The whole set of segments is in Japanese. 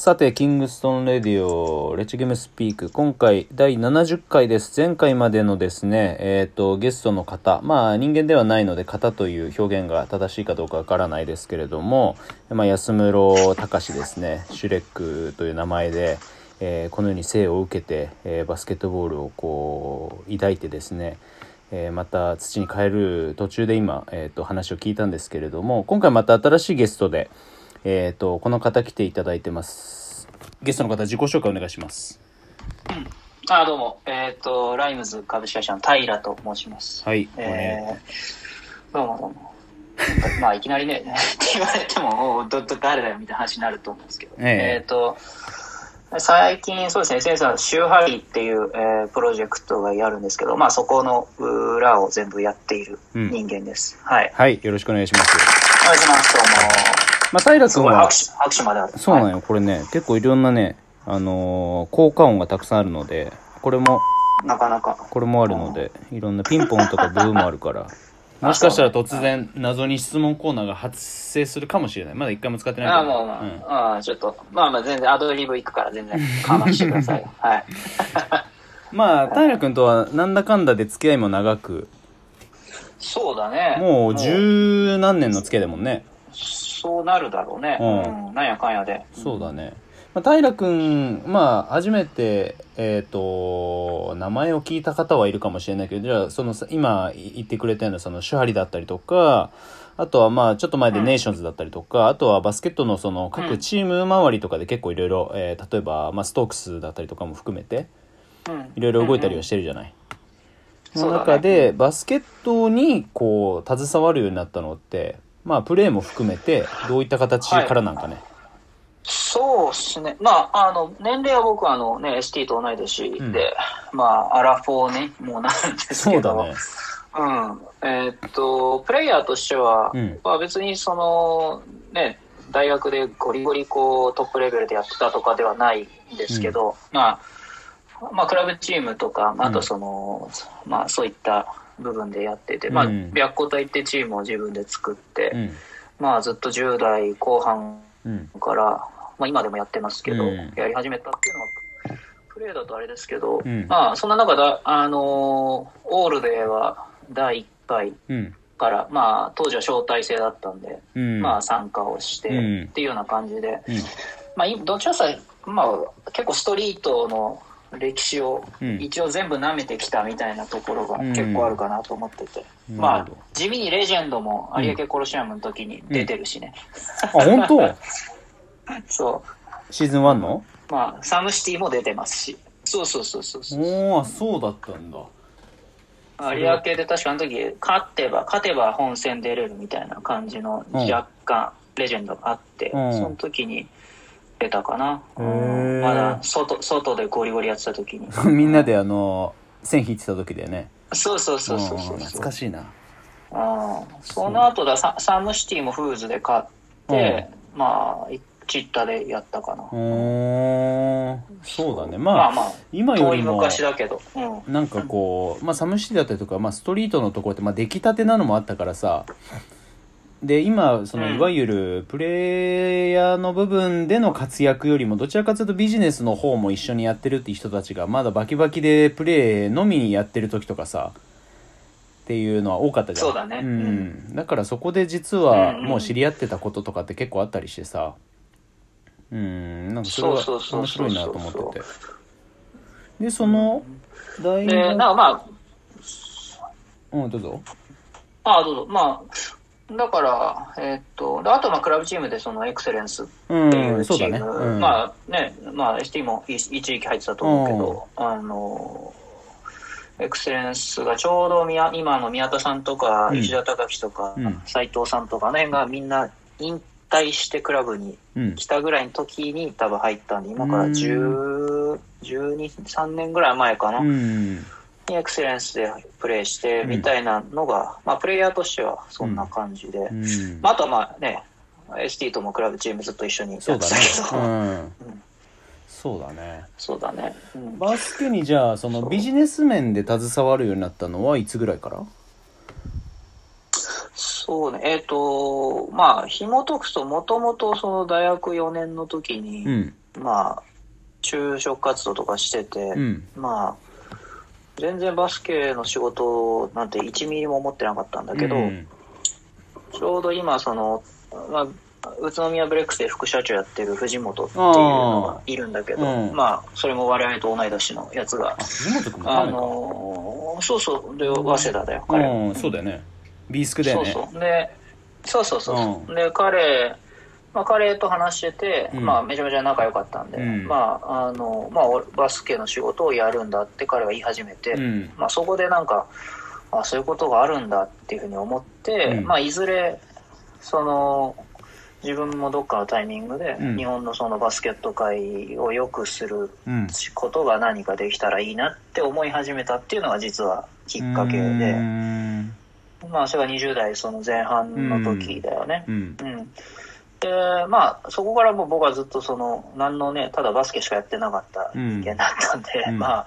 さて、キングストンレディオ、レチゲムスピーク、今回第70回です。前回までのですね、えっ、と、ゲストの方、まあ人間ではないので、方という表現が正しいかどうかわからないですけれども、まあ安室隆ですね、シュレックという名前で、えーこのように生を受けて、えーバスケットボールをこう、抱いてですね、えーまた土に帰る途中で今、えー、と話を聞いたんですけれども今回また新しいゲストで、えー、とこの方来ていただいてますゲストの方自己紹介お願いしますあ、どうも。えっ、と、ライムズ株式会社の平と申します。はい、えー、どうもどうも。まあ、いきなりね、って言われても、おうど、ど、誰だよみたいな話になると思うんですけど。ええっ、と、最近、そうですね、先生は、シューハリーっていう、えープロジェクトがやるんですけど、まあ、そこの裏を全部やっている人間です。はい。はいよろしくお願いしますお願いします。どうも。まあ平す君はごい拍手、拍手まである。はいそうなんよ、これね結構いろんなねあのー効果音がたくさんあるのでこれもなかなか。これもあるのでいろんなピンポンとかブーもあるから もしかしたら突然謎に質問コーナーが発生するかもしれないまだ一回も使ってないあけどまあまあ、うんああちょっと、まあまあ全然アドリブ行くから全然我慢してくださいよ。はい。まあ平君とはなんだかんだで付き合いも長くそうだね。もう十何年の付き合いだもんね。そうなるだろうね。うんうん。なんやかんやで。そうだね。まあ、平くん、まあ、初めて、えっ、と、名前を聞いた方はいるかもしれないけど、じゃあ、そのさ、今言ってくれたような、その、手張りだったりとか、あとはまあ、ちょっと前でネーションズだったりとか、あとはバスケットのその、各チーム周りとかで結構いろいろ、えー例えば、まあ、ストークスだったりとかも含めて、うん。いろいろ動いたりはしてるじゃない。そのそうだね中で、バスケットに、こう、携わるようになったのって、まあ、プレーも含めて、どういった形からなんかね。そうっすね。まあ、あの、年齢は僕はあのね、ST と同い年で、んまあ、アラフォーね、もうなるんですけど。そうだね。うん。えーっと、プレイヤーとしては、うんまあ別にその、ね、大学でゴリゴリこうトップレベルでやってたとかではないんですけど、まあ、まあクラブチームとか、まああとその、まあそういった部分でやってて、まあうん白虎隊ってチームを自分で作って、うん。まあずっと10代後半うん。から、まあ今でもやってますけど、うんやり始めたっていうのは、プレーだとあれですけど、うんまあそんな中だ、あのーオールデーは第1回うん。から、まあ当時は招待制だったんで、うん。まあ参加をして、うんっていうような感じで、うん。まあいどっちかというとまあ結構ストリートの歴史をうん。一応全部舐めてきたみたいなところがうん。結構あるかなと思ってて、うん。まあ地味にレジェンドも有明コロシアムの時に出てるしね、あ、本当？そう。シーズン1の？まあ、サムシティも出てますし。そうそうそうそうそう。おー、そうだったんだ。有明で確かあの時、勝てば、勝てば本戦出れるみたいな感じの若干レジェンドがあって、うん。その時に出たかな。まだ外、外でゴリゴリやってた時に。みんなであの、線引いてた時だよね。そうそうそうそうそう。ん懐かしいな。うんその後だサ、サムシティもフーズで勝って、まあ、チッタでやったかな。そうだね。まあ、まあまあ、今よ遠いりも、昔だけど。うん。なんかこう、まあ、サムシティだったりとか、まあ、ストリートのところって、まあ、出来たてなのもあったからさ、で、今、その、うんいわゆる、プレイヤーの部分での活躍よりも、どちらかというとビジネスの方も一緒にやってるっていう人たちが、まだバキバキでプレイのみにやってる時とかさ、っていうのは多かったじゃん。そうだねん。だからそこで実は、もう知り合ってたこととかって結構あったりしてさ、うん、なんかそれは面白いなと思ってて。で、その、大で、なん学、かまあ、うん、どうぞ。ああ、どうぞ。まあ、だから、えーっと、であとまあクラブチームでそのエクセレンスってうん、いう。チーム、うん、まあね、まあ ST も一一時期入ってたと思うけど、あの、エクセレンスがちょうど宮今の宮田さんとか、うん石田隆樹とかうん、斎、藤さんとか、あの辺がみんな引退してクラブにうん。来たぐらいの時に多分入ったんで、今から10、12、3年ぐらい前かな。うん。にエクセレンスでプレーしてみたいなのが、まあプレイヤーとしてはそんな感じで、うん。まあ、あとはまあね ST ともクラブチームずっと一緒にやってそうだねたけど。うん。そうだね。そうだね、うんバスケにじゃあ、そのビジネス面で携わるようになったのはいつぐらいから？そそうね、えっ、と、まあ、紐解くと、もともとその大学4年の時に、うん。まあ、就職活動とかしてて、うん。まあ、全然バスケの仕事なんて1ミリも思ってなかったんだけど、うんちょうど今、その、まあ、宇都宮ブレックスで副社長やってる藤本っていうのがいるんだけど、うんまあ、それも我々と同い年のやつがあ。のーそうそう、で、早稲田だよ、彼。うん、そうだよね。ビースクだよね。そうそう。で、そうそうそうそう。で、彼、まあ、彼と話してて、うんまあ、めちゃめちゃ仲良かったんで、うんまあ、あの、まあ、俺バスケの仕事をやるんだって彼は言い始めて、うん。まあ、そこでなんか、あ、そういうことがあるんだっていうふうに思って、うんまあ、いずれ、その、自分もどっかのタイミングで、うん日本のそのバスケット界を良くするうん。ことが何かできたらいいなって思い始めたっていうのが実はきっかけうで、ん。まあ、それが20代その前半の時だよね。うん。うん。で、まあ、そこからもう僕はずっとその、何のね、ただバスケしかやってなかった人間だったんで、うん。まあ、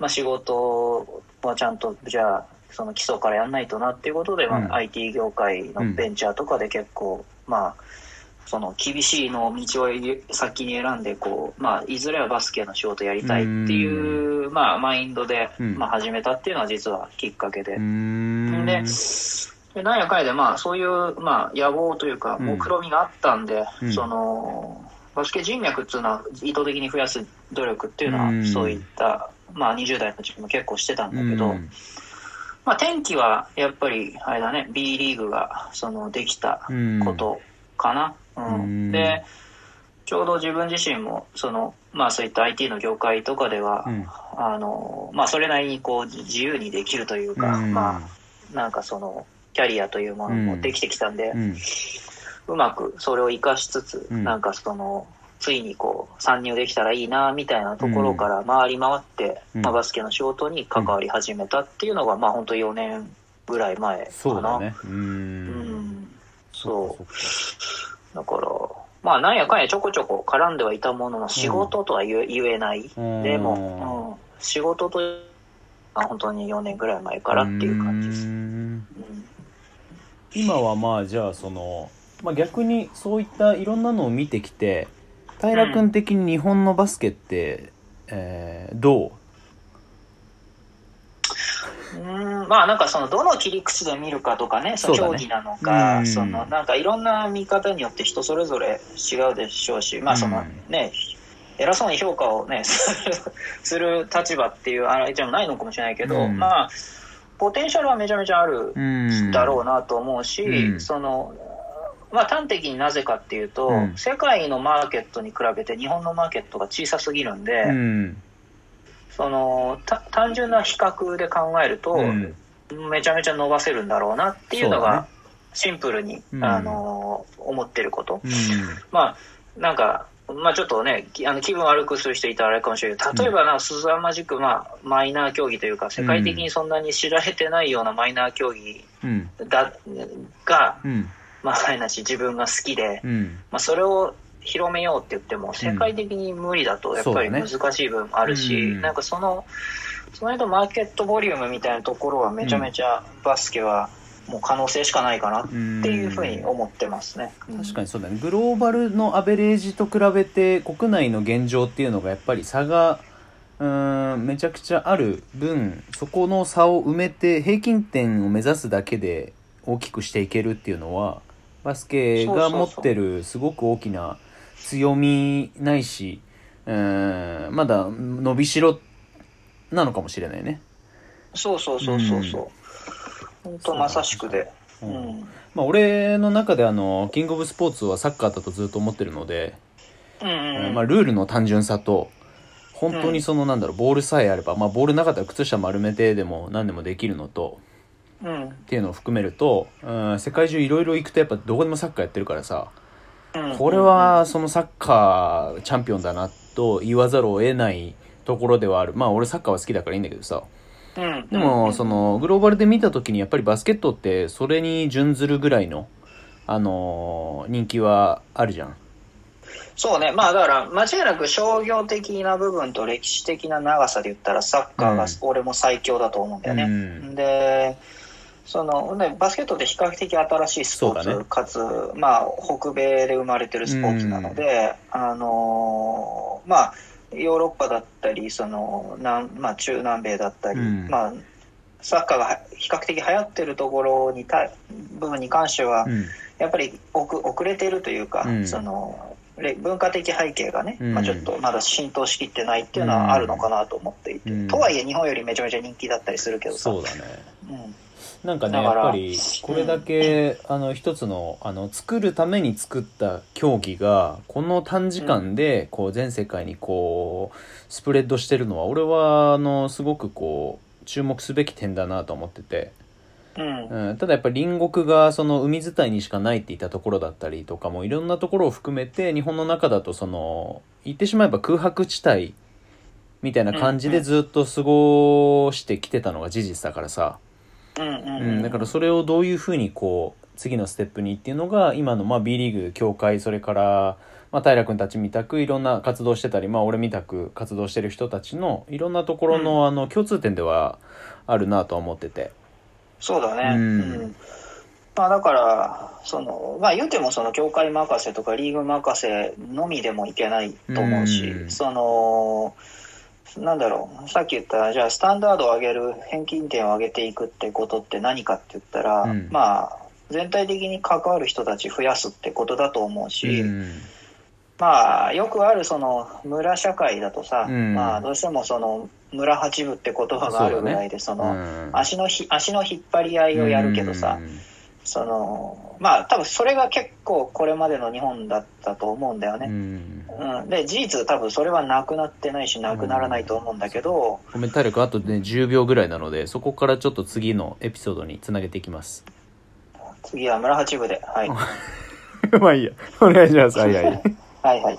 まあ仕事はちゃんと、じゃあ、その基礎からやんないとなっていうことで、まあ、うん。IT 業界のベンチャーとかで結構、まあ、その厳しいの道を先に選んで、こう、まあ、いずれはバスケの仕事やりたいっていう、まあ、マインドで、うん。まあ、始めたっていうのは実はきっかけで。うん。で、でなんやかんやで、まあ、そういう、まあ、野望というか、うん。目論みがあったんで、うん。その、バスケ人脈っていうのは、意図的に増やす努力っていうのは、うん。そういった、まあ、20代の時も結構してたんだけど、うん。まあ、転機は、やっぱり、あれだね、B リーグが、その、できたことかな。うん。うん。で、ちょうど自分自身も、その、まあ、そういった IT の業界とかでは、うん。あの、まあ、それなりにこう、自由にできるというか、うん。まあ、なんかその、キャリアというものもできてきたんで、うん。うまくそれを活かしつつ、うんなんかその、ついにこう、参入できたらいいな、みたいなところから回り回って、うんまあ、バスケの仕事に関わり始めたっていうのが、まあ、本当4年ぐらい前かな。そうだね。う。うんん。そう。かだから、まあ、なんやかんやちょこちょこ絡んではいたものの、仕事とは言え,、ない。うんでも、うん、仕事と、あ本当に4年ぐらい前からっていう感じです。うんうん今はまあじゃあその、まあ、逆にそういったいろんなのを見てきて平君的に日本のバスケって、えーどう？うんまあなんかそのどの切り口で見るかとかね、その競技なのか、うん。そのなんかいろんな見方によって人それぞれ違うでしょうし、まあそのうんね、偉そうに評価をね、す るする立場っていうあれじゃないのかもしれないけど、うん。まあ、ポテンシャルはめちゃめちゃあるうん。だろうなと思うし、うん。その、まあ端的になぜかっていうと、うん。世界のマーケットに比べて日本のマーケットが小さすぎるんで、うん。そのた単純な比較で考えると、うん。めちゃめちゃ伸ばせるんだろうなっていうのがシンプルに、うん。あの思ってること、うん。まあなんかまあちょっとねきあの気分悪くする人いたらあれかもしれないけど例えばな、スズアマジック、まあ、マイナー競技というか世界的にそんなに知られてないようなマイナー競技うん。だが、うん。まあ、話自分が好きで、うん。まあ、それを広めようって言っても世界的に無理だとやっぱり難しい部分もあるし、うん。なんかそのその間マーケットボリュームみたいなところはめちゃめちゃバスケはもう可能性しかないかなっていうふうに思ってますね。確かにそうだねグローバルのアベレージと比べて国内の現状っていうのがやっぱり差がうーんめちゃくちゃある分そこの差を埋めて平均点を目指すだけで大きくしていけるっていうのはバスケが持ってるすごく大きな強みないしうーんまだ伸びしろなのかもしれないね。そうそうそうそうそう。本当まさしくで。ううんん。まあ、俺の中であのキングオブスポーツはサッカーだとずっと思ってるので、うんうん。まあ、ルールの単純さと本当にそのなんだろうボールさえあれば、まあ、ボールなかったら靴下丸めてでも何でもできるのとうん。っていうのを含めると、うん、世界中いろいろ行くとやっぱどこでもサッカーやってるからさうんこれはそのサッカーチャンピオンだなと言わざるを得ないところではあるまあ俺サッカーは好きだからいいんだけどさうん。でもそのグローバルで見た時にやっぱりバスケットってそれに準ずるぐらいのあのー人気はあるじゃん。そうね。まあだから、間違いなく商業的な部分と歴史的な長さで言ったら、サッカーがうん。俺も最強だと思うんだよね。うん。で、そのね、バスケットって比較的新しいスポーツ、ね。かつ、まあ、北米で生まれてるスポーツなので、あのーまあ、ヨーロッパだったり、その、南まあ、中南米だったり、うん。まあ、サッカーが比較的流行ってるところにた、部分に関しては、うん。やっぱり遅遅れてるというか、うん。その、れ文化的背景がね、うん。まあ、ちょっとまだ浸透しきってないっていうのはあるのかなと思っていて、うん。とはいえ日本よりめちゃめちゃ人気だったりするけどさ、そうだね。うんなんかねやっぱりこれだけ、あの一つのあの作るために作った競技がこの短時間でこう全世界にこうスプレッドしてるのは俺はあのすごくこう注目すべき点だなと思ってて、うん。うん、ただやっぱり隣国がその海伝いにしかないって言ったところだったりとかもいろんなところを含めて日本の中だとその言ってしまえば空白地帯みたいな感じでずっと過ごしてきてたのが事実だからさ、うんうんううんん、だからそれをどういうふうにこう次のステップにっていうのが今のまあ B リーグ協会それからまあ平君たちみたくいろんな活動してたりまあ俺みたく活動してる人たちのいろんなところのあの共通点ではあるなとは思ってて。そうだね。ううんん。まあだから、その、まあ言うてもその協会任せとかリーグ任せのみでもいけないと思うし、うんその、なんだろう、さっき言った、じゃあスタンダードを上げる、返金点を上げていくってことって何かって言ったら、うん。まあ、全体的に関わる人たち増やすってことだと思うし、うん。まあ、よくあるその村社会だとさ、うん。まあどうしてもその村八部って言葉があるぐらいで、その、うん。足のひ足の引っ張り合いをやるけどさ、うんそのまあ多分それが結構これまでの日本だったと思うんだようね、ん。うん。で事実多分それはなくなってないしなくならないと思うんだけど、コメント力あとね10秒ぐらいなのでそこからちょっと次のエピソードにつなげていきます。次は村八部ではい。まあいいや。お願いします。はいはい。はいはい